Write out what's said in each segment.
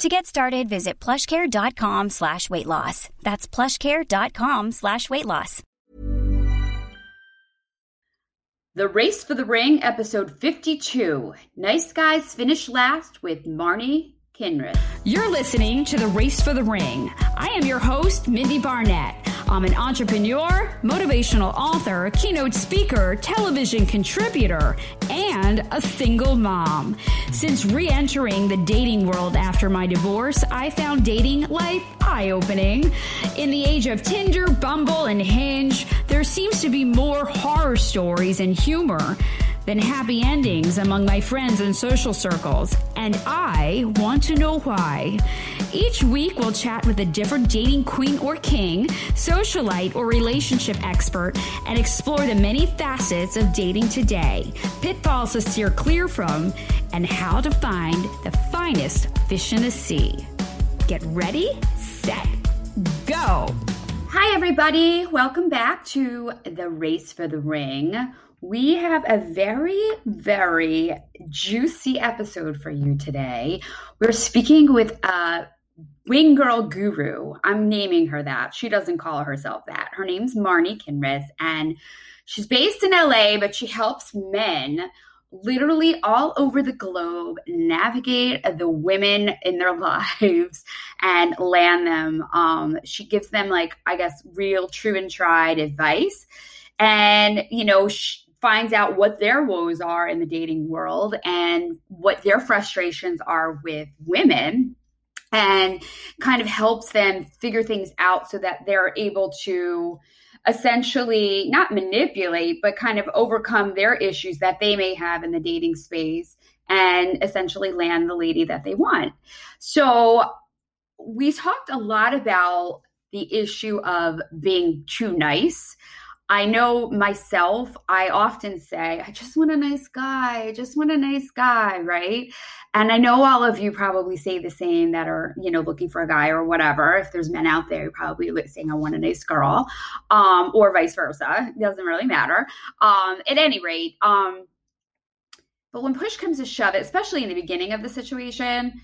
To get started, visit plushcare.com slash weight loss. That's plushcare.com slash weight loss. The Race for the Ring, episode 52. Nice Guys finish last with Marni Kinrys. You're listening to The Race for the Ring. I am your host, Mindie Barnett. I'm an entrepreneur, motivational author, keynote speaker, television contributor, and a single mom. Since re entering the dating world after my divorce, I found dating life eye opening. In the age of Tinder, Bumble, and Hinge, there seems to be more horror stories and humor than happy endings among my friends and social circles, and I want to know why. Each week, we'll chat with a different dating queen or king, socialite or relationship expert, and explore the many facets of dating today, pitfalls to steer clear from, and how to find the finest fish in the sea. Get ready, set, go. Hi, everybody. Welcome back to The Race for the Ring we have a very, very juicy episode for you today. We're speaking with a wing girl guru. I'm naming her that. She doesn't call herself that. Her name's Marni Kinrys, and she's based in LA, but she helps men literally all over the globe navigate the women in their lives and land them. Um, she gives them, like, I guess, real, true, and tried advice. And, you know, she, finds out what their woes are in the dating world and what their frustrations are with women and kind of helps them figure things out so that they're able to essentially not manipulate but kind of overcome their issues that they may have in the dating space and essentially land the lady that they want. So we talked a lot about the issue of being too nice I know myself, I often say, I just want a nice guy. I just want a nice guy, right? And I know all of you probably say the same that are, you know, looking for a guy or whatever. If there's men out there, you're probably saying, I want a nice girl, um, or vice versa. It doesn't really matter. Um, at any rate, um, but when push comes to shove, especially in the beginning of the situation,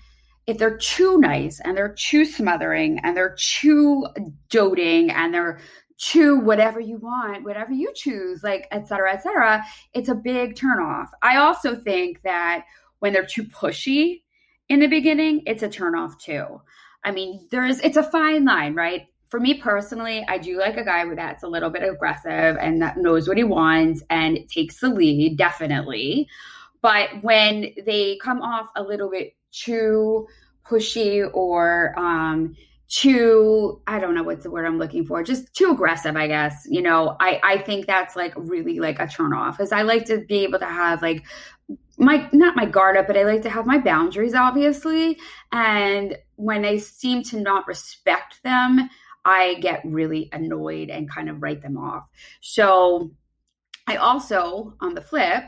if they're too nice and they're too smothering and they're too doting and they're to whatever you want, whatever you choose, like et cetera, et cetera, it's a big turnoff. I also think that when they're too pushy in the beginning, it's a turnoff too. I mean, there's it's a fine line, right? For me personally, I do like a guy that's a little bit aggressive and that knows what he wants and takes the lead, definitely. But when they come off a little bit too pushy or um, too i don't know what's the word i'm looking for just too aggressive i guess you know? I i think that's like really like a turn off because i like to be able to have like my not my guard up but i like to have my boundaries obviously. And when they seem to not respect them i get really annoyed and kind of write them off. So i also on the flip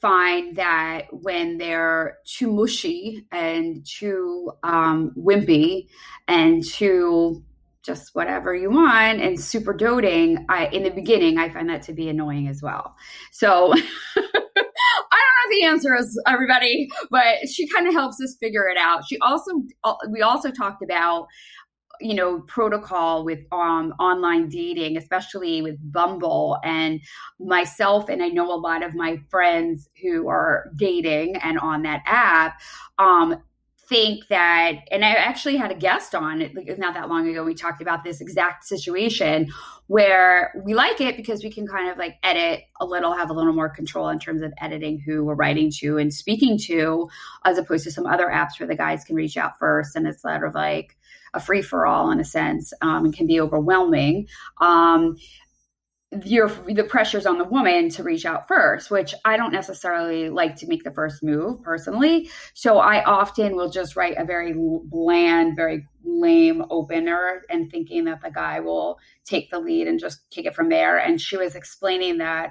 find that when they're too mushy and too um, wimpy and too just whatever you want and super doting I, in the beginning i find that to be annoying as well. So i don't know the answer is everybody but she kind of helps us figure it out. She also we also talked about you know protocol with um, online dating especially with bumble and myself and i know a lot of my friends who are dating and on that app um, think that, and I actually had a guest on not that long ago. We talked about this exact situation where we like it because we can kind of like edit a little, have a little more control in terms of editing who we're writing to and speaking to, as opposed to some other apps where the guys can reach out first and it's sort of like a free for all in a sense um, and can be overwhelming. Um, your the pressures on the woman to reach out first which i don't necessarily like to make the first move personally so i often will just write a very bland very lame opener and thinking that the guy will take the lead and just kick it from there and she was explaining that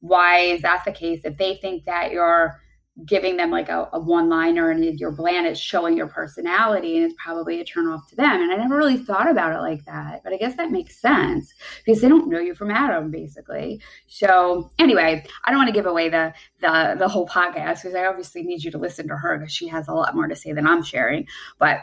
why is that the case if they think that you're giving them like a, a one liner and your bland is showing your personality and it's probably a turn off to them. And I never really thought about it like that, but I guess that makes sense because they don't know you from Adam basically. So anyway, I don't want to give away the, the, the whole podcast because I obviously need you to listen to her because she has a lot more to say than I'm sharing, but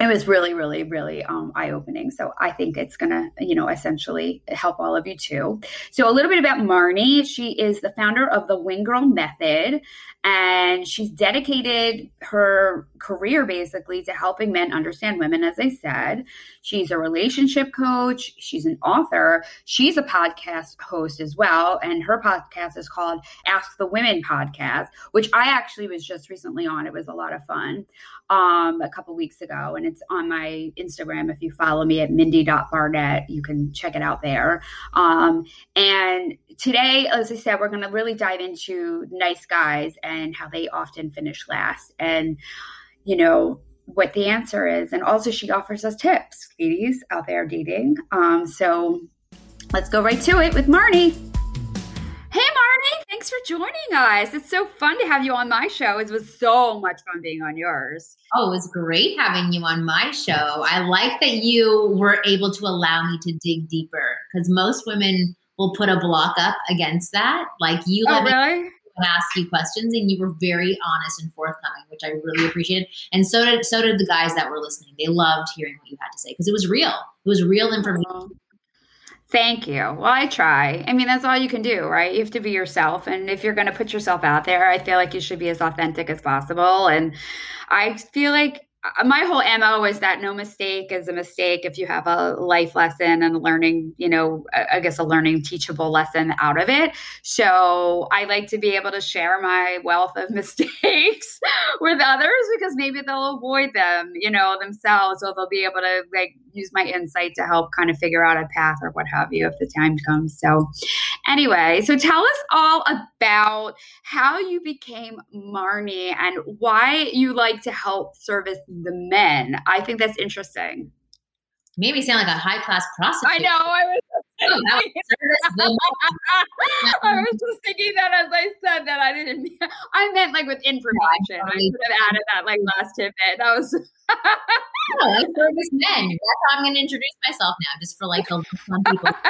it was really really really um, eye-opening. So i think it's gonna you know essentially help all of you too. So a little bit about marni. She is the founder of the wing girl method and she's dedicated her career basically to helping men understand women as i said. She's a relationship coach. She's an author. She's a podcast host as well and her podcast is called ask the women podcast which i actually was just recently on. It was a lot of fun um, a couple weeks ago, and it's on my Instagram. If you follow me at mindy.barnett, you can check it out there. Um, and today, as I said, we're going to really dive into nice guys and how they often finish last, and you know what the answer is. And also, she offers us tips, ladies out there dating. Um, so let's go right to it with Marni. Hey, Marni, thanks for joining us. It's so fun to have you on my show. It was so much fun being on yours. Oh, it was great having you on my show. I like that you were able to allow me to dig deeper because most women will put a block up against that. Like you oh, really? ask you questions and you were very honest and forthcoming which i really appreciated and so did so did the guys that were listening they loved hearing what you had to say because it was real it was real information. Thank you. Well, I try. I mean, that's all you can do, right? You have to be yourself. And if you're going to put yourself out there, I feel like you should be as authentic as possible. And I feel like uh, my whole mo is that no mistake is a mistake if you have a life lesson and learning you know i guess a learning teachable lesson out of it so i like to be able to share my wealth of mistakes with others because maybe they'll avoid them you know themselves or they'll be able to like use my insight to help kind of figure out a path or what have you if the time comes so anyway so tell us all about how you became marni and why you like to help service the men. I think that's interesting. Made me sound like a high class prostitute. I know. I was. Oh, I was just thinking that as I said that I didn't. I meant like with information. I could have added that like last tidbit. That was. no, I service men. That's how I'm going to introduce myself now, just for like the some people.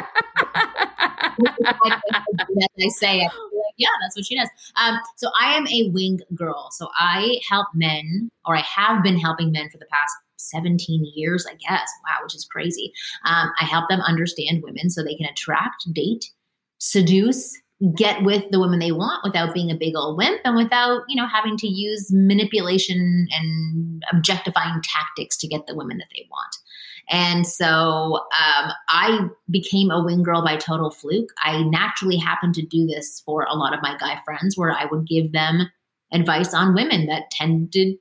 I say, I like, yeah, that's what she does. Um, so I am a wing girl. So I help men, or I have been helping men for the past 17 years, I guess. Wow, which is crazy. Um, I help them understand women so they can attract, date, seduce, get with the women they want without being a big old wimp and without, you know, having to use manipulation and objectifying tactics to get the women that they want. And so um, I became a wing girl by total fluke. I naturally happened to do this for a lot of my guy friends where I would give them advice on women that tended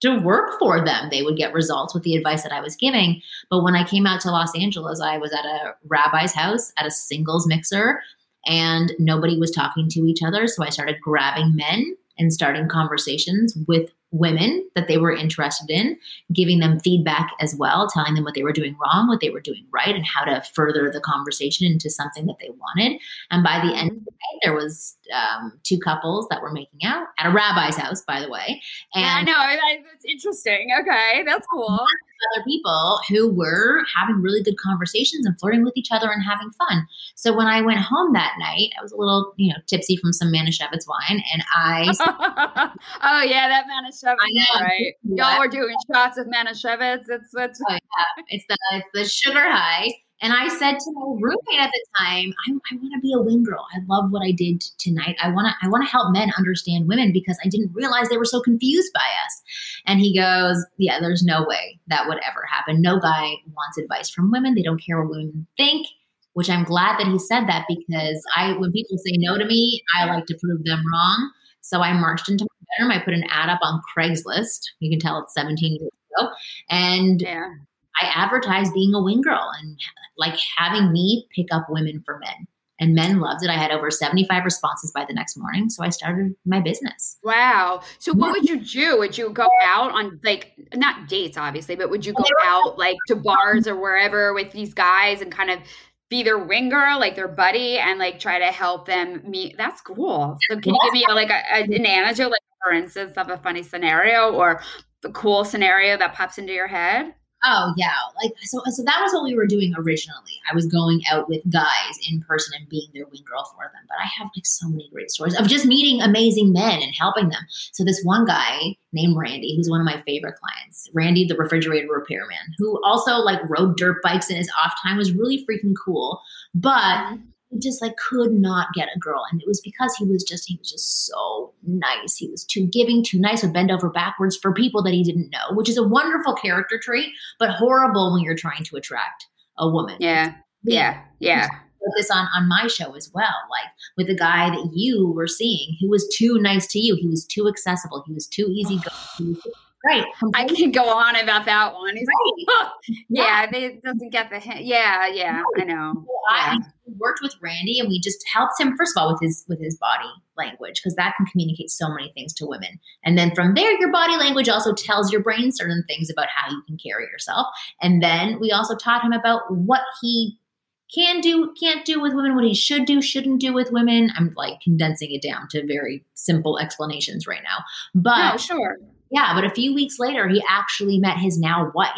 to work for them. They would get results with the advice that I was giving. But when I came out to Los Angeles, I was at a rabbi's house at a singles mixer and nobody was talking to each other. So I started grabbing men and starting conversations with women that they were interested in, giving them feedback as well, telling them what they were doing wrong, what they were doing right, and how to further the conversation into something that they wanted. And by the end of the day, there was um, two couples that were making out at a rabbi's house, by the way. And yeah, I know that's interesting. Okay, that's cool other people who were having really good conversations and flirting with each other and having fun. So when I went home that night, I was a little, you know, tipsy from some Manischewitz wine, and I. oh yeah, that Manischewitz, right? Y'all were doing shots of Manischewitz. It's it's. Oh, yeah. it's the it's the sugar high. And I said to my roommate at the time, I, I want to be a wing girl. I love what I did tonight. I want to I want to help men understand women because I didn't realize they were so confused by us. And he goes, Yeah, there's no way that would ever happen. No guy wants advice from women. They don't care what women think. Which I'm glad that he said that because I when people say no to me, I like to prove them wrong. So I marched into my bedroom. I put an ad up on Craigslist. You can tell it's 17 years ago. And yeah. I advertised being a wing girl and like having me pick up women for men. And men loved it. I had over 75 responses by the next morning. So I started my business. Wow. So what would you do? Would you go out on like not dates obviously, but would you go out like to bars or wherever with these guys and kind of be their wing girl, like their buddy, and like try to help them meet. That's cool. So can you give me like a, an anecdote, like for instance, of a funny scenario or the cool scenario that pops into your head? Oh yeah, like so. So that was what we were doing originally. I was going out with guys in person and being their wing girl for them. But I have like so many great stories of just meeting amazing men and helping them. So this one guy named Randy, who's one of my favorite clients, Randy, the refrigerator repairman, who also like rode dirt bikes in his off time, was really freaking cool. But mm-hmm he just like could not get a girl and it was because he was just he was just so nice he was too giving too nice would bend over backwards for people that he didn't know which is a wonderful character trait but horrible when you're trying to attract a woman yeah yeah yeah this on on my show as well like with the guy that you were seeing who was too nice to you he was too accessible he was too easy Right. I can go on about that one. Right. yeah, yeah, it doesn't get the hint. Yeah, yeah, I know. I worked with Randy and we just helped him first of all with his with his body language because that can communicate so many things to women. And then from there your body language also tells your brain certain things about how you can carry yourself. And then we also taught him about what he can do, can't do with women, what he should do, shouldn't do with women. I'm like condensing it down to very simple explanations right now. But no, sure yeah, but a few weeks later, he actually met his now wife.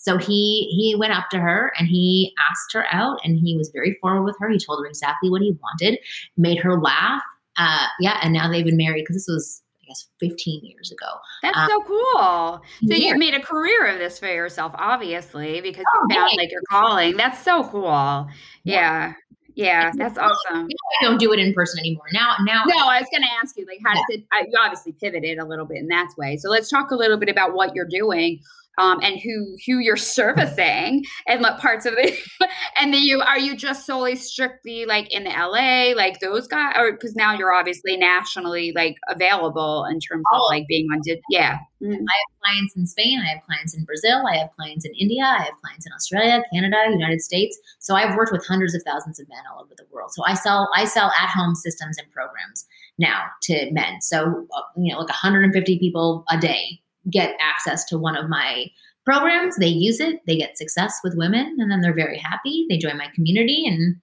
So he he went up to her and he asked her out, and he was very formal with her. He told her exactly what he wanted, made her laugh. Uh, yeah, and now they've been married because this was I guess 15 years ago. That's um, so cool. So yeah. you made a career of this for yourself, obviously, because you oh, found like your calling. That's so cool. Yeah. yeah. Yeah, that's awesome. I don't do it in person anymore. Now, now. No, I was going to ask you, like, how yeah. does it? I, you obviously pivoted a little bit in that way. So let's talk a little bit about what you're doing um, and who who you're servicing and what parts of it and then you are you just solely strictly like in the LA like those guys or because now you're obviously nationally like available in terms of like being on did yeah. Mm-hmm. I have clients in Spain I have clients in Brazil I have clients in India I have clients in Australia Canada United States. So I've worked with hundreds of thousands of men all over the world. So I sell I sell at home systems and programs now to men. So uh, you know like 150 people a day get access to one of my programs. They use it, they get success with women, and then they're very happy. They join my community, and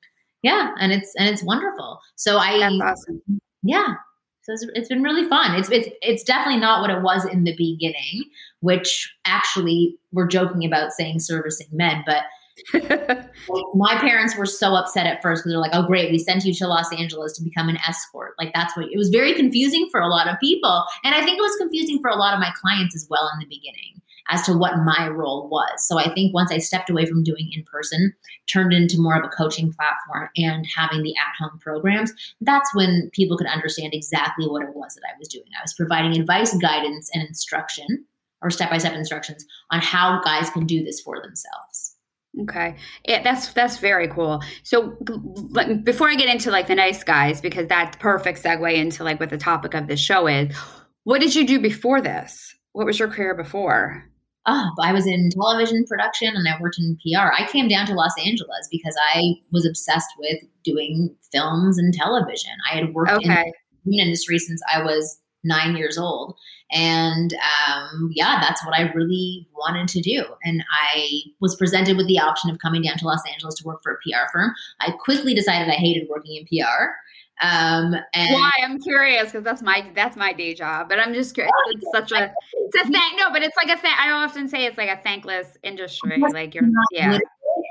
yeah, and it's and it's wonderful. So I, That's awesome. yeah. So it's, it's been really fun. It's, it's it's definitely not what it was in the beginning, which actually we're joking about saying servicing men, but my parents were so upset at first because they're like, "Oh, great, we sent you to Los Angeles to become an escort." Like that's what it was. Very confusing for a lot of people, and I think it was confusing for a lot of my clients as well in the beginning as to what my role was. So I think once I stepped away from doing in person, turned into more of a coaching platform and having the at home programs, that's when people could understand exactly what it was that I was doing. I was providing advice, guidance, and instruction or step by step instructions on how guys can do this for themselves. Okay. Yeah, that's that's very cool. So before I get into like the nice guys because that's perfect segue into like what the topic of the show is. What did you do before this? What was your career before? Oh, I was in television production and I worked in PR. I came down to Los Angeles because I was obsessed with doing films and television. I had worked okay. in the industry since I was nine years old. And um, yeah, that's what I really wanted to do. And I was presented with the option of coming down to Los Angeles to work for a PR firm. I quickly decided I hated working in PR. Um, and why I'm curious because that's my that's my day job. But I'm just curious. Oh, it's such a it's a thing. No, but it's like a thing. I often say it's like a thankless industry. Like you're yeah.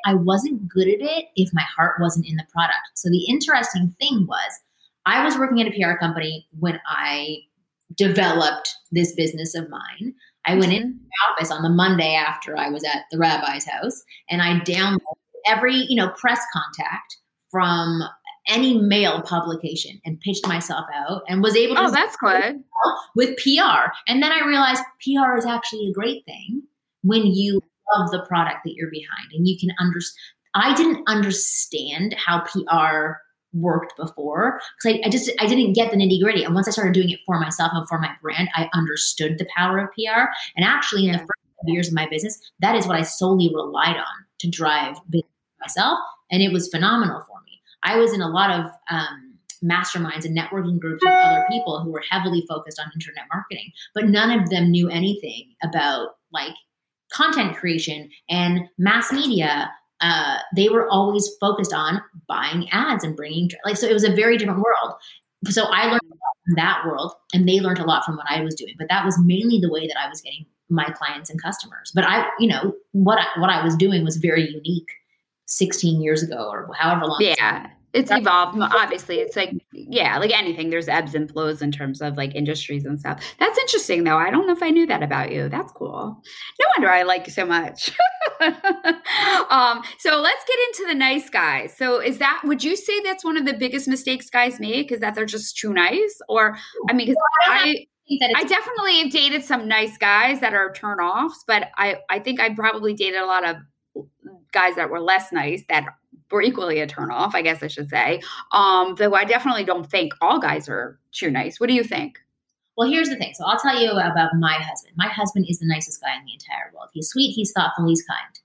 I wasn't good at it if my heart wasn't in the product. So the interesting thing was I was working at a PR company when I developed this business of mine. I went into mm-hmm. the office on the Monday after I was at the rabbi's house and I downloaded every you know press contact from any male publication and pitched myself out and was able to oh that's good with pr and then i realized pr is actually a great thing when you love the product that you're behind and you can understand i didn't understand how pr worked before because I, I, just I didn't get the nitty gritty. And once I started doing it for myself and for my brand, I understood the power of PR. And actually, in the first years of my business, that is what I solely relied on to drive business myself, and it was phenomenal for me. I was in a lot of um, masterminds and networking groups with other people who were heavily focused on internet marketing, but none of them knew anything about like content creation and mass media uh, they were always focused on buying ads and bringing like so it was a very different world. So i learned from that world and they learned a lot from what i was doing but that was mainly the way that i was getting my clients and customers. But i you know what I, what i was doing was very unique 16 years ago or however long yeah it's evolved obviously it's like yeah like anything there's ebbs and flows in terms of like industries and stuff. That's interesting though. I don't know if i knew that about you. That's cool. No wonder i like you so much. Um so let's get into the nice guys. So is that would you say that's one of the biggest mistakes guys make is that they're just too nice? Or i mean because well, I, I definitely have dated some nice guys that are turn offs, but I, I think I probably dated a lot of guys that were less nice that were equally a turnoff, I guess I should say. Um, though I definitely don't think all guys are too nice. What do you think? Well, here's the thing. So I'll tell you about my husband. My husband is the nicest guy in the entire world. He's sweet, he's thoughtful, he's kind.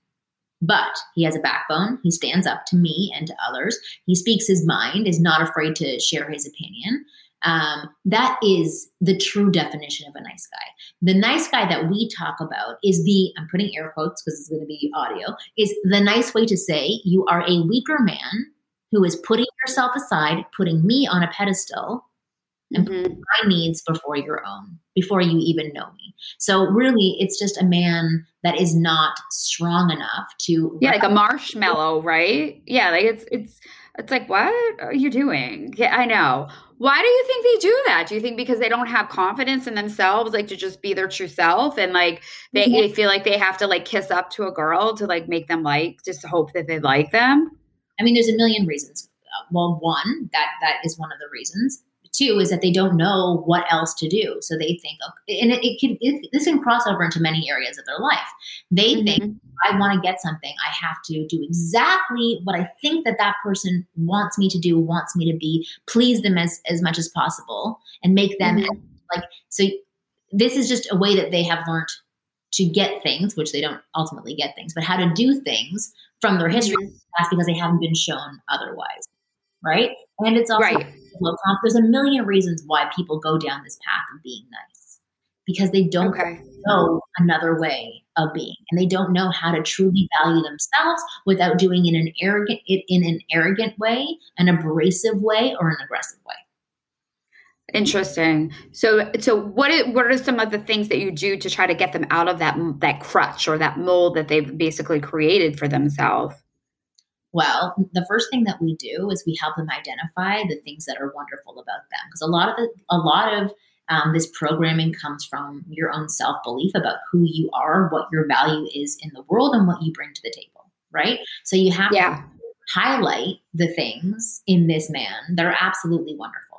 But he has a backbone. He stands up to me and to others. He speaks his mind, is not afraid to share his opinion. Um, that is the true definition of a nice guy. The nice guy that we talk about is the, I'm putting air quotes because it's going to be audio, is the nice way to say you are a weaker man who is putting yourself aside, putting me on a pedestal, and mm-hmm. putting my needs before your own, before you even know me. So really, it's just a man that is not strong enough to yeah, like a marshmallow, right? Yeah, like it's it's it's like what are you doing? Yeah, I know. Why do you think they do that? Do you think because they don't have confidence in themselves, like to just be their true self, and like they, they feel like they have to like kiss up to a girl to like make them like, just hope that they like them? I mean, there's a million reasons. Uh, well, one that that is one of the reasons. Two is that they don't know what else to do, so they think, and it, it can it, this can cross over into many areas of their life. They mm-hmm. think I want to get something, I have to do exactly what I think that that person wants me to do, wants me to be, please them as as much as possible, and make them mm-hmm. like so. This is just a way that they have learned to get things, which they don't ultimately get things, but how to do things from their history mm-hmm. because they haven't been shown otherwise, right? And it's also right. low comp. There's a million reasons why people go down this path of being nice because they don't okay. know another way of being, and they don't know how to truly value themselves without doing it in an arrogant, it in an arrogant way, an abrasive way, or an aggressive way. Interesting. So, so what? Is, what are some of the things that you do to try to get them out of that that crutch or that mold that they've basically created for themselves? Well, the first thing that we do is we help them identify the things that are wonderful about them, because a lot of the, a lot of um, this programming comes from your own self belief about who you are, what your value is in the world, and what you bring to the table. Right. So you have yeah. to highlight the things in this man that are absolutely wonderful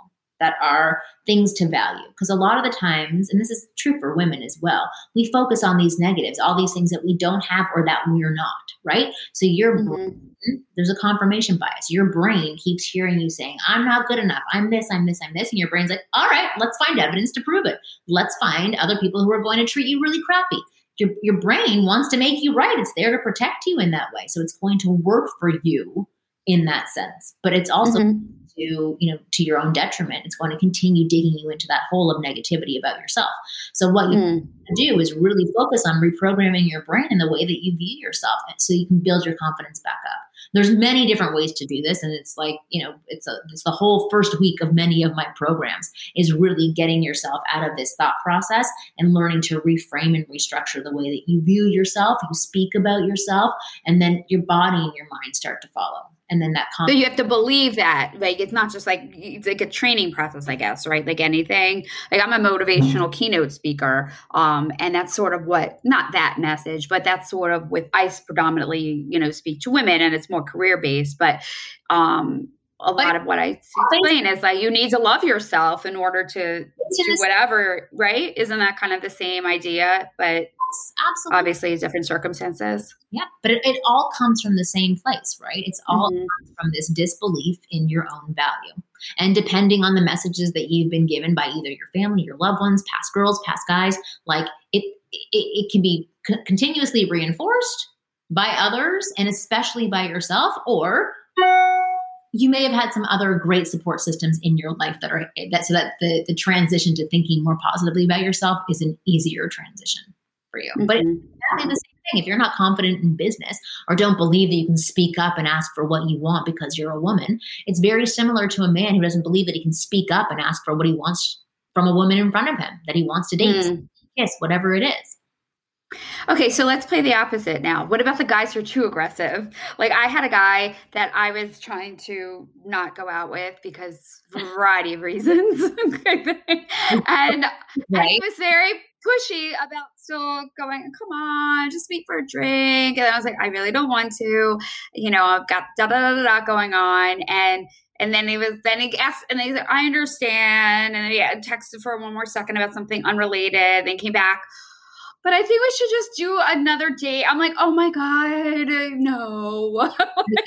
that are things to value. Because a lot of the times, and this is true for women as well, we focus on these negatives, all these things that we don't have or that we're not, right? So your mm-hmm. brain, there's a confirmation bias. Your brain keeps hearing you saying, I'm not good enough. I'm this, I'm this, I'm this. And your brain's like, all right, let's find evidence to prove it. Let's find other people who are going to treat you really crappy. Your, your brain wants to make you right. It's there to protect you in that way. So it's going to work for you in that sense. But it's also mm-hmm. to you know to your own detriment. It's going to continue digging you into that hole of negativity about yourself. So what you mm. do is really focus on reprogramming your brain in the way that you view yourself so you can build your confidence back up. There's many different ways to do this and it's like you know it's a it's the whole first week of many of my programs is really getting yourself out of this thought process and learning to reframe and restructure the way that you view yourself you speak about yourself and then your body and your mind start to follow and then that so you have to believe that like it's not just like it's like a training process i guess right? Like anything. Like i'm a motivational keynote speaker um and that's sort of what not that message but that's sort of with ice predominantly you know speak to women and it's more career based but um a lot of what I explain is like you need to love yourself in order to do whatever, right? Isn't that kind of the same idea? But absolutely obviously different circumstances. Yeah, but it, it all comes from the same place, right? It's all mm-hmm. from this disbelief in your own value. And depending on the messages that you've been given by either your family, your loved ones, past girls, past guys, like it, it, it can be c- continuously reinforced by others and especially by yourself, or you may have had some other great support systems in your life that are that so that the the transition to thinking more positively about yourself is an easier transition for you. Mm-hmm. But it's exactly the same thing. If you're not confident in business or don't believe that you can speak up and ask for what you want because you're a woman, it's very similar to a man who doesn't believe that he can speak up and ask for what he wants from a woman in front of him, that he wants to date, mm. kiss, whatever it is. Okay, so let's play the opposite now. What about the guys who are too aggressive? Like I had a guy that I was trying to not go out with because a variety of reasons. and, and he was very pushy about still going, come on, just meet for a drink. And I was like, I really don't want to. You know, I've got da da da da going on. And and then he was then he asked and he said, I understand. And then he texted for one more second about something unrelated, then came back but I think we should just do another date. I'm like, oh my God, no.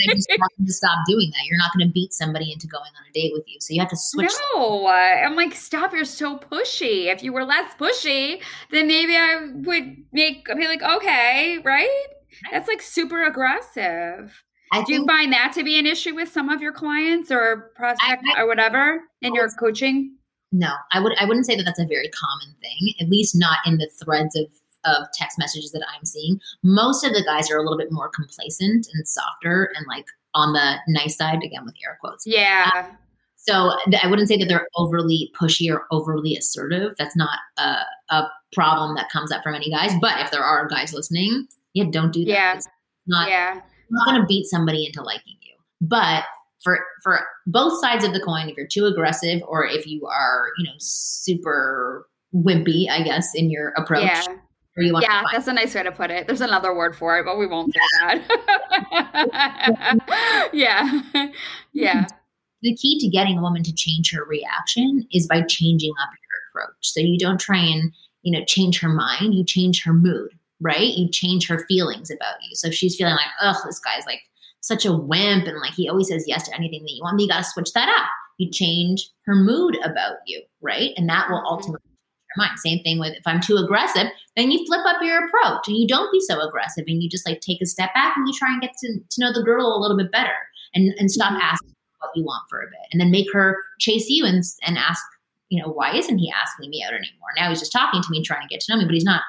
you stop doing that. You're not going to beat somebody into going on a date with you. So you have to switch. No, I'm like, stop. You're so pushy. If you were less pushy, then maybe I would make, be like, okay, right? That's like super aggressive. I Do you find that to be an issue with some of your clients or prospect I, I, or whatever in your coaching? No, I would I wouldn't say that that's a very common thing, at least not in the threads of of text messages that I'm seeing, most of the guys are a little bit more complacent and softer and like on the nice side, again with air quotes. Yeah. Um, so I wouldn't say that they're overly pushy or overly assertive. That's not a, a problem that comes up from any guys. But if there are guys listening, yeah, don't do that. Yeah. It's not, yeah. not going to beat somebody into liking you. But for for both sides of the coin, if you're too aggressive or if you are, you know, super wimpy, I guess, in your approach, yeah yeah, that's a nice way to put it. There's another word for it, but we won't say that. yeah. Yeah. The key to getting a woman to change her reaction is by changing up your approach. So you don't try and, you know, change her mind, you change her mood, right? You change her feelings about you. So if she's feeling like, oh, this guy's like such a wimp and like he always says yes to anything that you want, you got to switch that up. You change her mood about you, right? And that will mm-hmm. ultimately mind. Same thing with if I'm too aggressive, then you flip up your approach and you don't be so aggressive and you just like take a step back and you try and get to, to know the girl a little bit better and, and stop mm-hmm. asking what you want for a bit and then make her chase you and, and ask, you know, why isn't he asking me out anymore? Now he's just talking to me and trying to get to know me, but he's not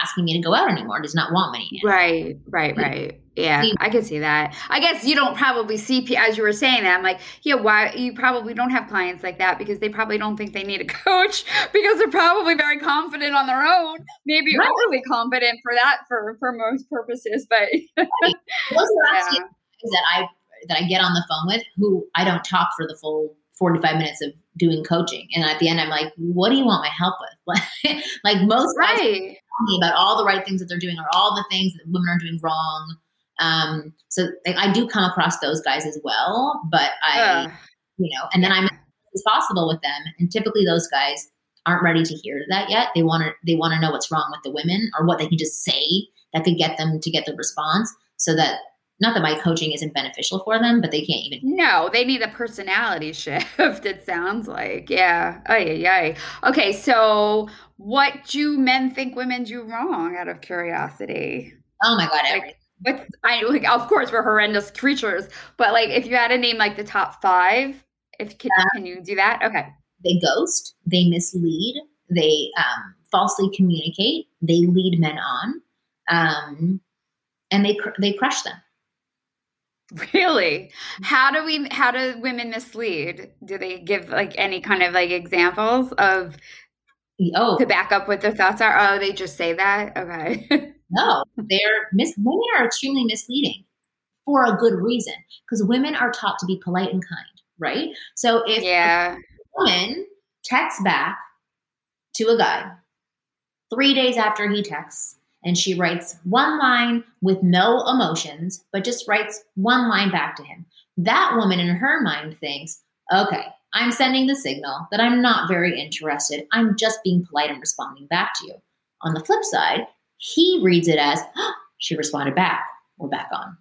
asking me to go out anymore, does not want money. Right, right, right. Yeah, I can see that. I guess you don't probably see as you were saying that. I'm like, yeah, why you probably don't have clients like that because they probably don't think they need a coach because they're probably very confident on their own. Maybe right. overly confident for that for for most purposes. But right. those are yeah. that I that I get on the phone with who I don't talk for the full 45 minutes of doing coaching. And at the end, I'm like, what do you want my help with? like most right. Guys about all the right things that they're doing or all the things that women are doing wrong. Um, so like, I do come across those guys as well, but I, you know, and then I'm as possible with them. And typically those guys aren't ready to hear that yet. They want to, they want to know what's wrong with the women or what they can just say that could get them to get the response so that not that my coaching isn't beneficial for them, but they can't even. No, they need a personality shift. It sounds like, yeah. Oh yeah. Okay, so what do men think women do wrong? Out of curiosity. Oh my god, like, what's I like? Of course, we're horrendous creatures, but like, if you had to name like the top five, if can, um, can you do that? Okay. They ghost. They mislead. They um, falsely communicate. They lead men on, um, and they cr- they crush them. Really? How do we how do women mislead? Do they give like any kind of like examples of oh to back up what their thoughts are? Oh, they just say that? Okay. no, they're mis women are extremely misleading for a good reason because women are taught to be polite and kind, right? So if yeah. a woman texts back to a guy three days after he texts and she writes one line with no emotions, but just writes one line back to him. That woman in her mind thinks, okay, I'm sending the signal that I'm not very interested. I'm just being polite and responding back to you. On the flip side, he reads it as, oh, she responded back. We're back on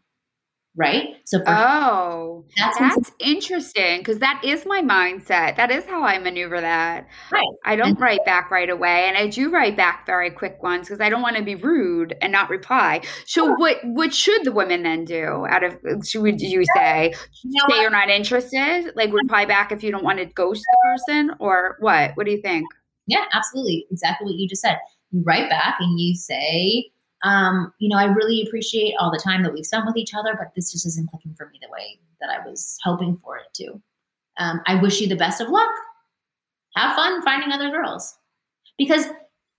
right? So for oh, that's, that's interesting because that is my mindset. That is how I maneuver that. Right. I don't and, write back right away, and I do write back very quick ones because I don't want to be rude and not reply. So what what should the women then do? Out of uh, should you say you say you're not interested, like reply back if you don't want to ghost the person, or what? What do you think? Yeah, absolutely, exactly what you just said. You write back and you say um, you know, I really appreciate all the time that we've spent with each other, but this just isn't clicking for me the way that I was hoping for it to. Um, I wish you the best of luck. Have fun finding other girls. Because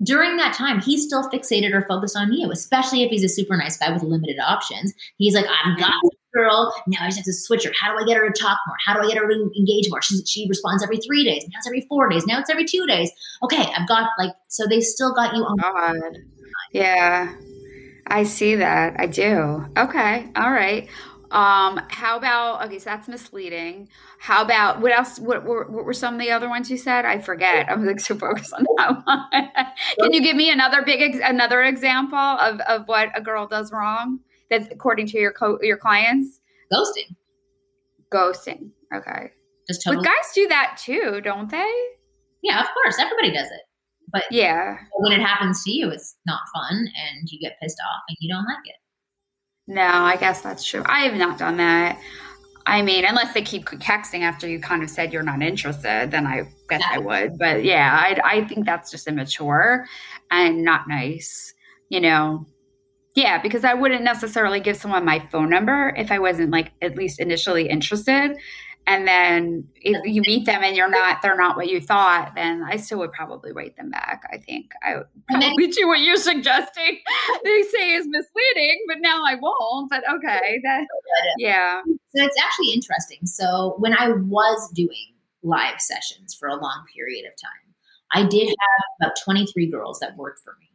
during that time, he's still fixated or focused on you, especially if he's a super nice guy with limited options. He's like, I've got this girl. Now I just have to switch her. How do I get her to talk more? How do I get her to engage more? She's, she responds every three days. Now it's every four days. Now it's every two days. Okay, I've got like, so they still got you on. God. Yeah. I see that. I do. Okay. All right. Um, how about okay, so that's misleading. How about what else? What, what, what, were some of the other ones you said? I forget. I'm like so focused on that one. Can you give me another big another example of, of what a girl does wrong that according to your co- your clients? Ghosting. Ghosting. Okay. Just totally. But guys do that too, don't they? Yeah, of course. Everybody does it. But yeah, when it happens to you, it's not fun and you get pissed off and you don't like it. No, I guess that's true. I have not done that. I mean, unless they keep texting after you kind of said you're not interested, then I guess yeah. I would. But yeah, I, I think that's just immature and not nice, you know. Yeah, because I wouldn't necessarily give someone my phone number if I wasn't like at least initially interested and then if you meet them and you're not they're not what you thought then i still would probably write them back i think. I would probably do what you're suggesting. They say is misleading but now i won't but okay that uh, yeah. So it's actually interesting. So when i was doing live sessions for a long period of time i did have about 23 girls that worked for me.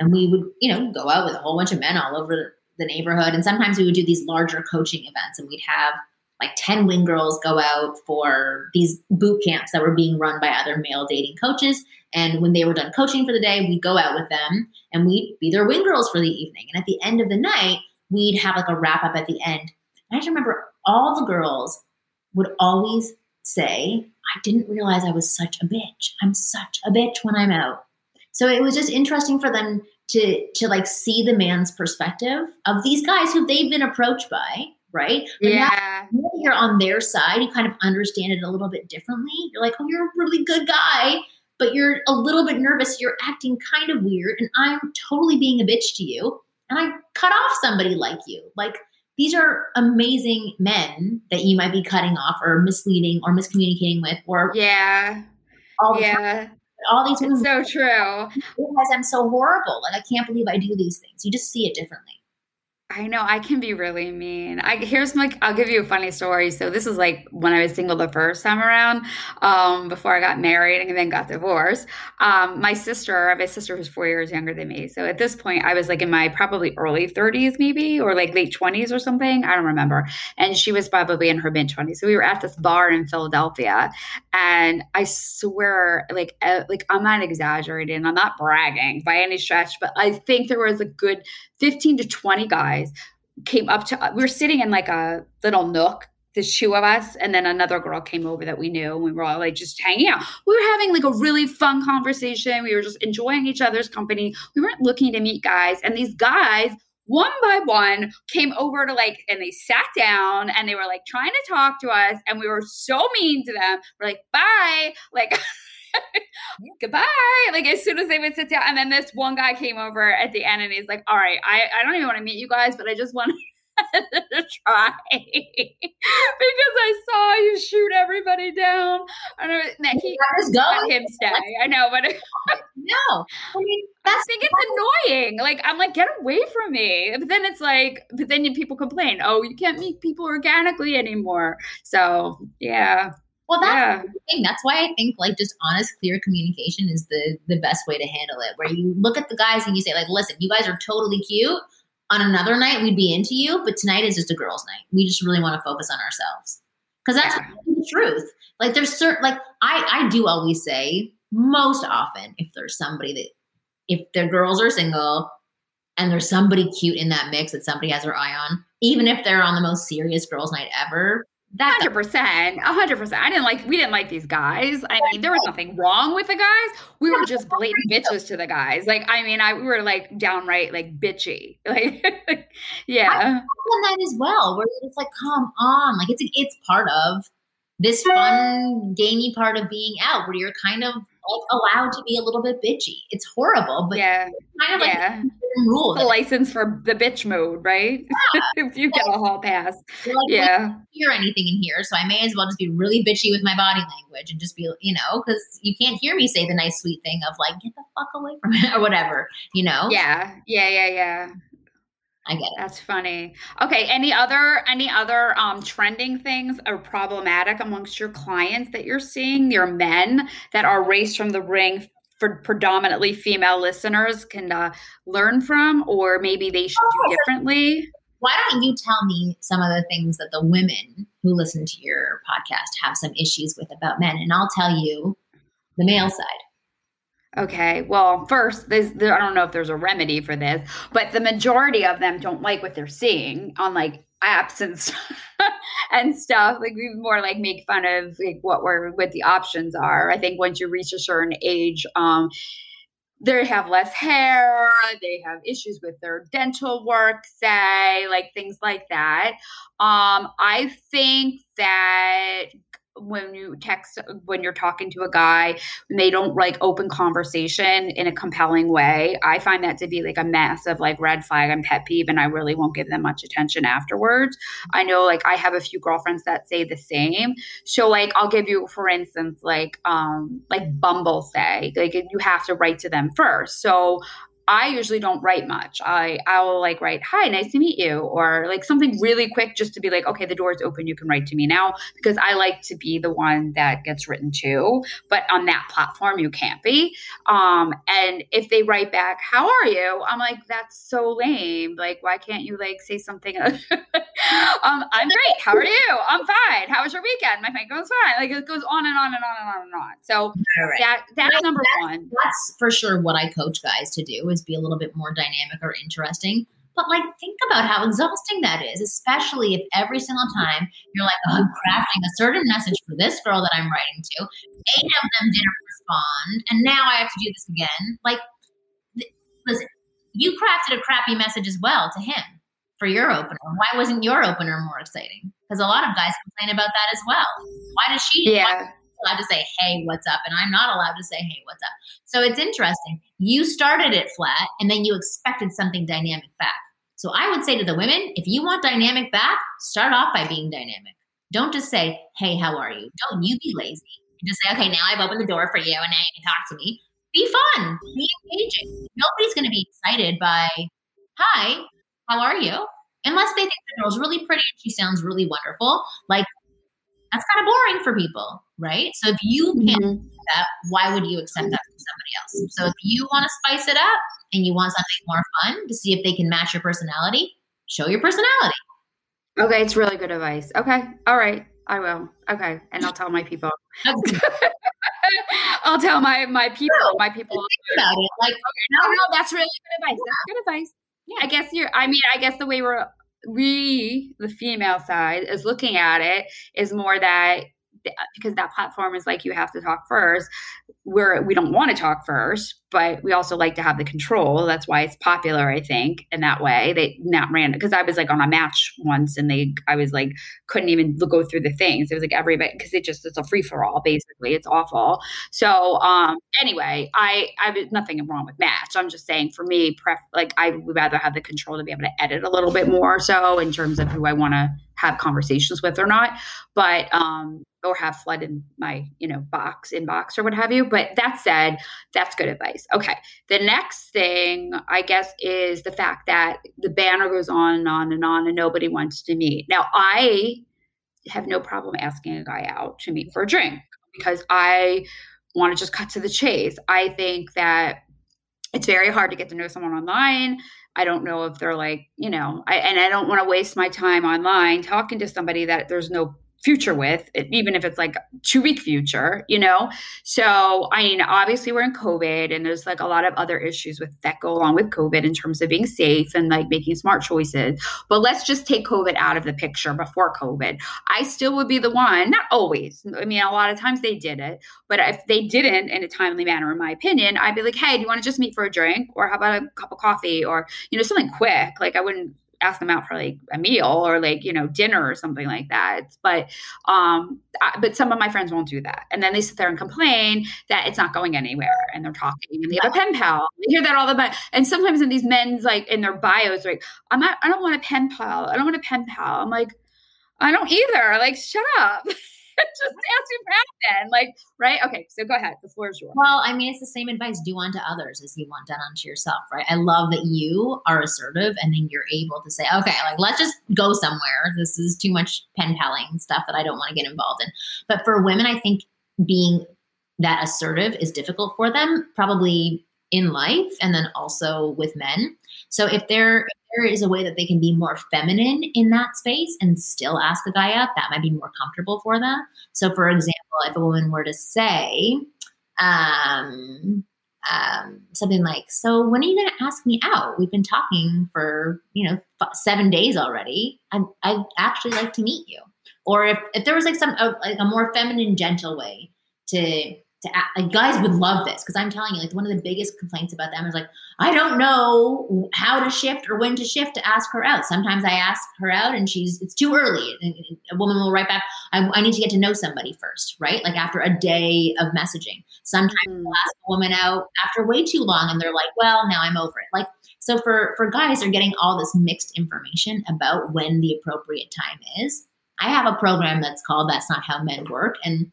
And we would you know go out with a whole bunch of men all over the neighborhood. And sometimes we would do these larger coaching events and we'd have like 10 wing girls go out for these boot camps that were being run by other male dating coaches. And when they were done coaching for the day, we'd go out with them and we'd be their wing girls for the evening. And at the end of the night, we'd have like a wrap up at the end. And I just remember all the girls would always say, I didn't realize I was such a bitch. I'm such a bitch when I'm out. So it was just interesting for them to to like see the man's perspective of these guys who they've been approached by right? But yeah. Now, you're on their side, you kind of understand it a little bit differently. You're like, oh, you're a really good guy, but you're a little bit nervous. You're acting kind of weird, and I'm totally being a bitch to you. And I cut off somebody like you. Like, these are amazing men that you might be cutting off or misleading or miscommunicating with or yeah all yeah time. all these it's so true because i'm so horrible like i can't believe i do these things you just see it differently I know I can be really mean. I here's like I'll give you a funny story. So this is like when I was single the first time around, um, before I got married and then got divorced. Um, my sister, I have a sister who's four years younger than me. So at this point, I was like in my probably early 30s, maybe or like late 20s or something. I don't remember. And she was probably in her mid 20s. So we were at this bar in Philadelphia, and I swear, like uh, like I'm not exaggerating. I'm not bragging by any stretch, but I think there was a good 15 to 20 guys came up to we were sitting in like a little nook the two of us and then another girl came over that we knew and we were all like just hanging out. We were having like a really fun conversation. We were just enjoying each other's company. We weren't looking to meet guys and these guys one by one came over to like and they sat down and they were like trying to talk to us and we were so mean to them. We're like bye. Like goodbye. Like as soon as they would sit down. And then this one guy came over at the end and he's like, all right, I, I don't even want to meet you guys, but I just want to try because I saw you shoot everybody down. I know that he go. let him stay. I know, but no, I mean I that's think it's annoying. Like I'm like, get away from me. But then it's like, but then people complain, oh, you can't meet people organically anymore. So yeah, well that's yeah, the thing. That's why I think like just honest, clear communication is the the best way to handle it. Where you look at the guys and you say like, listen, you guys are totally cute. On another night, we'd be into you, but tonight is just a girls' night. We just really want to focus on ourselves because that's Yeah. the truth. Like there's certain like I I do always say most often if there's somebody that if their girls are single and there's somebody cute in that mix that somebody has their eye on, even if they're on the most serious girls' night ever, that's hundred percent, hundred percent. I didn't like, we didn't like these guys. I mean, there was nothing wrong with the guys. We were just blatant bitches to the guys. Like, I mean, I we were like downright like bitchy. Like, yeah, done that as well, where it's like, come on, like it's it's part of this fun, gamey part of being out, where you're kind of like allowed to be a little bit bitchy. It's horrible, but yeah, kind of like yeah. Rule. The license for the bitch mode, right? if you get a hall pass, like, yeah. Hear anything in here, so I may as well just be really bitchy with my body language and just be, you know, because you can't hear me say the nice, sweet thing of like, get the fuck away from it or whatever, you know. Yeah, yeah, yeah, yeah. I get it. That's funny. Okay, any other any other um trending things are problematic amongst your clients that you're seeing? Your men that are raised from the ring for predominantly female listeners can uh, learn from, or maybe they should do differently. Why don't you tell me some of the things that the women who listen to your podcast have some issues with about men, and I'll tell you the male side. Okay, well, first, there's, there, I don't know if there's a remedy for this, but the majority of them don't like what they're seeing on like apps and stuff, and stuff. Like we more like make fun of like what we're what the options are. I think once you reach a certain age, um, they have less hair, they have issues with their dental work, say, like things like that. Um, I think that when you text when you're talking to a guy and they don't like open conversation in a compelling way i find that to be like a massive like red flag and pet peeve and i really won't give them much attention afterwards. I know like i have a few girlfriends that say the same. So like i'll give you for instance like um like bumble say like you have to write to them first. So I usually don't write much. I I'll like write, "Hi, nice to meet you," or like something really quick just to be like, "Okay, the door is open. You can write to me now." Because I like to be the one that gets written to. But on that platform, you can't be. Um, and if they write back, "How are you?" I'm like, "That's so lame. Like, why can't you like say something?" um, I'm great. How are you? I'm fine. How was your weekend? My weekend was fine. Like it goes on and on and on and on and on. So right. that that's number one. That's for sure what I coach guys to do is be a little bit more dynamic or interesting. But like, think about how exhausting that is, especially if every single time you're like, oh, I'm crafting a certain message for this girl that I'm writing to. Eight of them didn't respond, and now I have to do this again. Like, th- listen, you crafted a crappy message as well to him for your opener. Why wasn't your opener more exciting? Because a lot of guys complain about that as well. Why does she? Yeah. Allowed to say, hey, what's up? And I'm not allowed to say, hey, what's up. So it's interesting. You started it flat and then you expected something dynamic back. So I would say to the women, if you want dynamic back, start off by being dynamic. Don't just say, hey, how are you? Don't you be lazy. Just say, okay, now I've opened the door for you and now you can talk to me. Be fun, be engaging. Nobody's going to be excited by, hi, how are you? Unless they think the girl's really pretty and she sounds really wonderful. Like, that's kind of boring for people, right? So if you can't Mhm. do that, why would you accept that from somebody else? So if you want to spice it up and you want something more fun to see if they can match your personality, show your personality. Okay, it's really good advice. Okay, all right, I will. Okay, and I'll tell my people. I'll tell my my people. My people. about it. Like, No, no, that's really good advice. That's good advice. Yeah. I guess you're. I mean, I guess the way we're we the female side is looking at it is more that because that platform is like you have to talk first. We're we don't want to talk first but we also like to have the control. That's why it's popular i think in that way. They not random because i was like on a match once and they i was like couldn't even go through the things. It was like everybody because it just it's a free-for-all basically. It's awful. So um anyway i i was nothing wrong with match. I'm just saying for me pref like i would rather have the control to be able to edit a little bit more so in terms of who i want to have conversations with or not, but um, or have flood in my you know box inbox or what have you. But that said, that's good advice. Okay, the next thing I guess is the fact that the banner goes on and on and on, and nobody wants to meet. Now I have no problem asking a guy out to meet for a drink because I want to just cut to the chase. I think that it's very hard to get to know someone online. I don't know if they're like, you know, I, and I don't want to waste my time online talking to somebody that there's no future with, even if it's like two week future, you know? So, I mean, obviously we're in COVID and there's like a lot of other issues with that go along with COVID in terms of being safe and like making smart choices. But let's just take COVID out of the picture before COVID. I still would be the one, not always. I mean, a lot of times they did it, but if they didn't in a timely manner, in my opinion, I'd be like, hey, do you want to just meet for a drink? Or how about a cup of coffee? Or, you know, something quick. Like I wouldn't ask them out for like a meal or like you know dinner or something like that. But um I, but some of my friends won't do that. And then they sit there and complain that it's not going anywhere and they're talking and they have a pen pal. They hear that all the time. And sometimes in these men's like in their bios like i'm not i don't want a pen pal. I don't want a pen pal. I'm like i don't either. Like shut up just ask your friend then. Like, right? Okay, so go ahead. The floor is yours. Well, I mean, it's the same advice do unto others as you want done unto yourself, right? I love that you are assertive and then you're able to say, okay, like, let's just go somewhere. This is too much pen paling stuff that I don't want to get involved in. But for women, I think being that assertive is difficult for them, probably in life and then also with men. So if there if there is a way that they can be more feminine in that space and still ask a guy up, that might be more comfortable for them. So for example, if a woman were to say, um, um, something like, "So when are you going to ask me out? We've been talking for you know f- seven days already. I I'd actually like to meet you." Or if if there was like some a, like a more feminine, gentle way to to like guys would love this because I'm telling you, like one of the biggest complaints about them is like, I don't know how to shift or when to shift to ask her out. Sometimes I ask her out and she's it's too early. A woman will write back, I, I need to get to know somebody first, right? Like after a day of messaging. Sometimes mm. we'll ask a woman out after way too long and they're like, well, now I'm over it. Like so for for guys, they're getting all this mixed information about when the appropriate time is. I have a program that's called That's Not How Men Work. And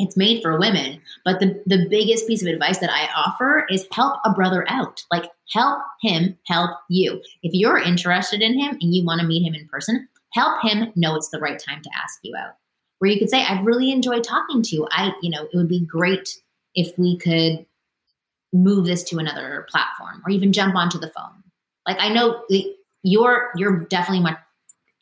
it's made for women but the, the biggest piece of advice that i offer is help a brother out. Like help him help you. If you're interested in him and you want to meet him in person help him know it's the right time to ask you out. Where you could say i've really enjoyed talking to you. I you know it would be great if we could move this to another platform or even jump onto the phone. Like i know you're you're definitely much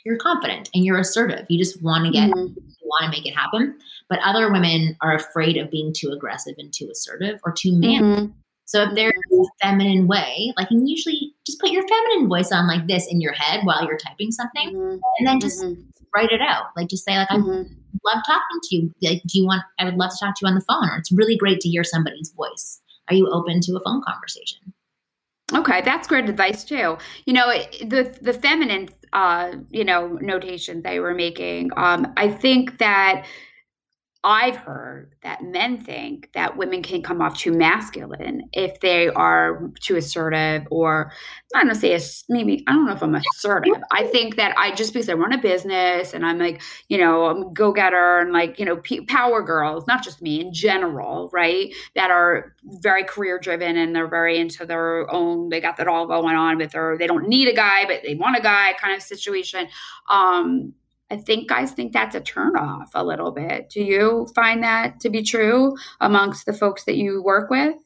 you're confident and you're assertive. You just want to get mm-hmm want to make it happen. But other women are afraid of being too aggressive and too assertive or too manly. Mm-hmm. So if there's a feminine way, like and usually just put your feminine voice on like this in your head while you're typing something, mm-hmm. and then just mm-hmm. write it out. Like just say like I mm-hmm. love talking to you. Like, do you want? I would love to talk to you on the phone. Or it's really great to hear somebody's voice. Are you open to a phone conversation? Okay, that's great advice too. You know, the the feminine, uh, you know, notation they were making. Um, I think that I've heard that men think that women can come off too masculine if they are too assertive, or I'm not gonna say maybe I don't know if I'm assertive. I think that I just because I run a business and I'm like you know I'm go getter and like you know power girls, not just me in general, right? That are very career driven and they're very into their own. They got that all going on with their. They don't need a guy, but they want a guy kind of situation. Um, I think guys think that's a turnoff a little bit. Do you find that to be true amongst the folks that you work with?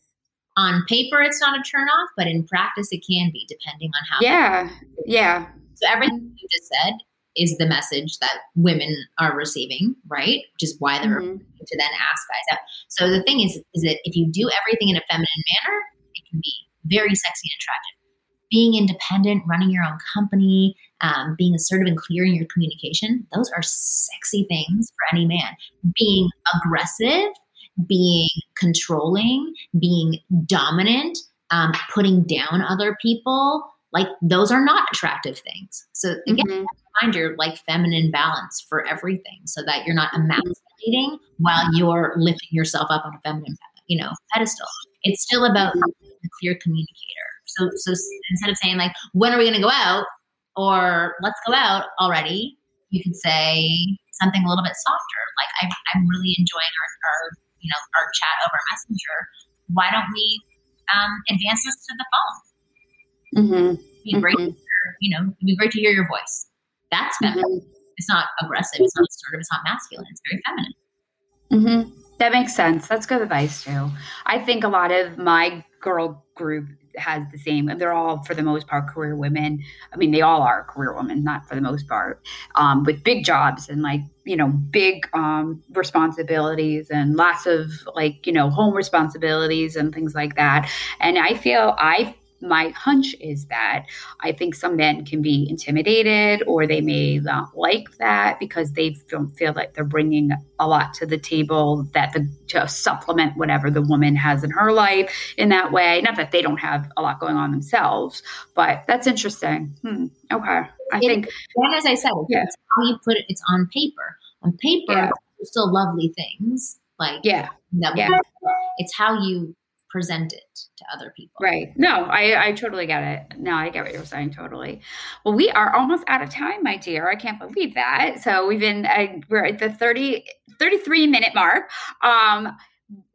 On paper, it's not a turnoff, but in practice, it can be depending on how. Yeah, yeah. So everything you just said is the message that women are receiving, right? Which is why they're mm-hmm. to then ask guys out. So the thing is, is that if you do everything in a feminine manner, it can be very sexy and attractive being independent, running your own company, um, being assertive and clear in your communication, those are sexy things for any man. Being aggressive, being controlling, being dominant, um, putting down other people, like those are not attractive things. So again, mm-hmm. find your like feminine balance for everything, so that you're not emasculating while you're lifting yourself up on a feminine, you know, pedestal. It's still about mm-hmm. a clear communicator so, so instead of saying like, when are we going to go out? Or let's go out already, you could say something a little bit softer, like I'm, I'm really enjoying our, our, you know, our chat over Messenger. Why don't we um, advance this to the phone? Mm-hmm. It'd be great. Mhm. To hear, you know, it'd be great to hear your voice. That's feminine. Mhm. It's not aggressive. It's not assertive. It's not masculine. It's very feminine. hmm That makes sense. That's good advice too. I think a lot of my girl group has the same. And they're all, for the most part, career women. I mean, they all are career women, not for the most part, um, with big jobs and like you know big um, responsibilities and lots of like you know home responsibilities and things like that. And I feel I my hunch is that I think some men can be intimidated or they may not like that because they don't feel like they're bringing a lot to the table that the to supplement whatever the woman has in her life in that way. Not that they don't have a lot going on themselves, but that's interesting. Hmm. Okay. I It- think And as I said, it's how you put it. It's on paper. On paper, Yeah. there's still lovely things like yeah, that. Yeah. It's how you present it to other people. right. No, I I totally get it. No, I get what you're saying totally. Well, we are almost out of time, my dear. I can't believe that. So we've been uh, we're at the 30 33 minute mark. Um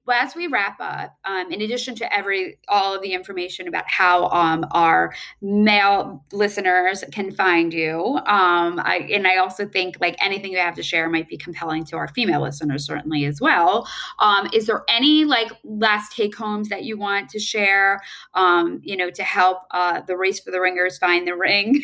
well, as we wrap up, um, in addition to every all of the information about how um, our male listeners can find you, um, I, and I also think like anything you have to share might be compelling to our female listeners certainly as well. Um, is there any like last take homes that you want to share? Um, you know, to help uh, the race for the ringers find the ring,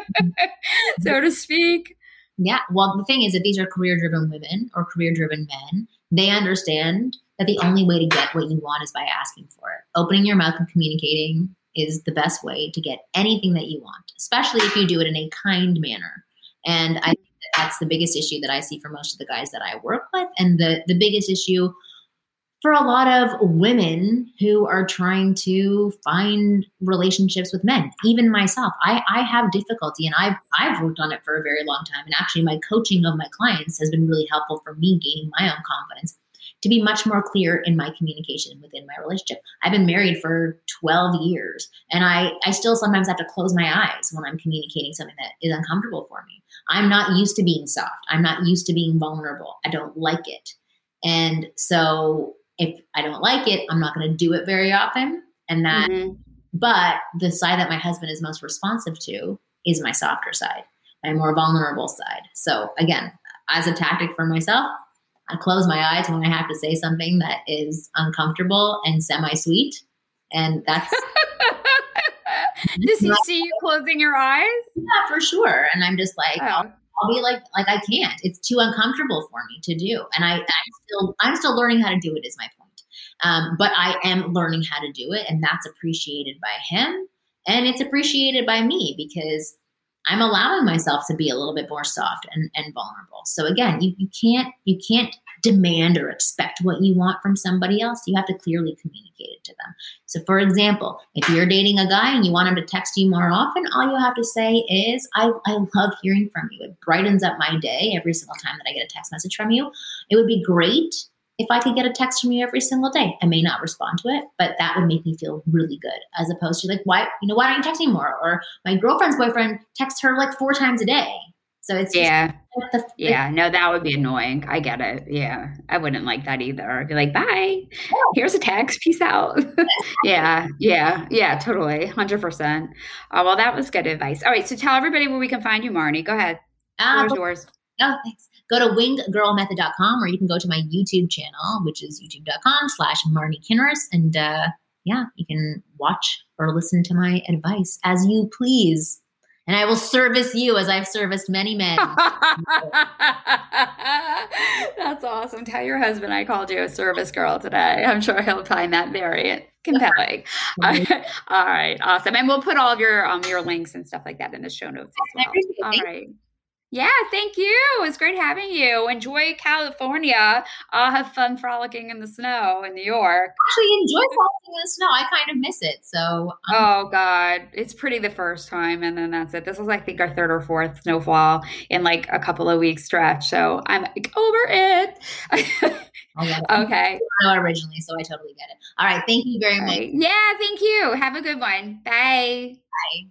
so to speak. Yeah. Well, the thing is that these are career driven women or career driven men. They understand that the only way to get what you want is by asking for it. Opening your mouth and communicating is the best way to get anything that you want, especially if you do it in a kind manner. And I think that that's the biggest issue that I see for most of the guys that I work with. And the, the biggest issue for a lot of women who are trying to find relationships with men even myself I, I have difficulty and I've, I've worked on it for a very long time and actually my coaching of my clients has been really helpful for me gaining my own confidence to be much more clear in my communication within my relationship i've been married for 12 years and i, I still sometimes have to close my eyes when i'm communicating something that is uncomfortable for me i'm not used to being soft i'm not used to being vulnerable i don't like it and so if I don't like it, I'm not going to do it very often. And that, Mhm. but the side that my husband is most responsive to is my softer side, my more vulnerable side. So again, as a tactic for myself, I close my eyes when I have to say something that is uncomfortable and semi sweet. And that's, Does he see you closing your eyes? yeah, for sure. And I'm just like, Oh. I'll be like, like I can't. It's too uncomfortable for me to do, and I, I'm still, I'm still learning how to do it. Is my point. Um, but I am learning how to do it, and that's appreciated by him, and it's appreciated by me because I'm allowing myself to be a little bit more soft and, and vulnerable. So again, you, you can't, you can't demand or expect what you want from somebody else. You have to clearly communicate it to them. So, for example, if you're dating a guy and you want him to text you more often, all you have to say is, I, I love hearing from you. It brightens up my day every single time that I get a text message from you. It would be great if I could get a text from you every single day. I may not respond to it, but that would make me feel really good as opposed to like, why, you know, why don't you text me more? Or my girlfriend's boyfriend texts her like four times a day. So it's just Yeah. like the, Yeah, no, that would be annoying. I get it. Yeah, I wouldn't like that either. I'd be like, bye. Here's a text. Peace out. yeah, yeah, yeah, totally. 100%. Uh, well, that was good advice. All right, so tell everybody where we can find you, Marni. Go ahead. Ah, Where's yours? Oh, thanks. Go to winggirlmethod.com or you can go to my YouTube channel, which is youtube.com slash Marni Kinrys. And uh, yeah, you can watch or listen to my advice as you please. And I will service you as I've serviced many men. That's awesome. Tell your husband I called you a service girl today. I'm sure he'll find that very compelling. all right, awesome. And we'll put all of your um your links and stuff like that in the show notes as well. All right. Yeah, thank you. It was great having you. Enjoy California. I'll have fun frolicking in the snow in New York. actually enjoy walking in the snow. I kind of miss it. So um, Oh God, it's pretty the first time, and then that's it. This is, I think, our third or fourth snowfall in like a couple of weeks stretch. So I'm like, over it. It. okay. I originally, so I totally get it. All right. Thank you very much. Yeah. Thank you. Have a good one. Bye. Bye.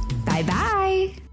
Bye bye.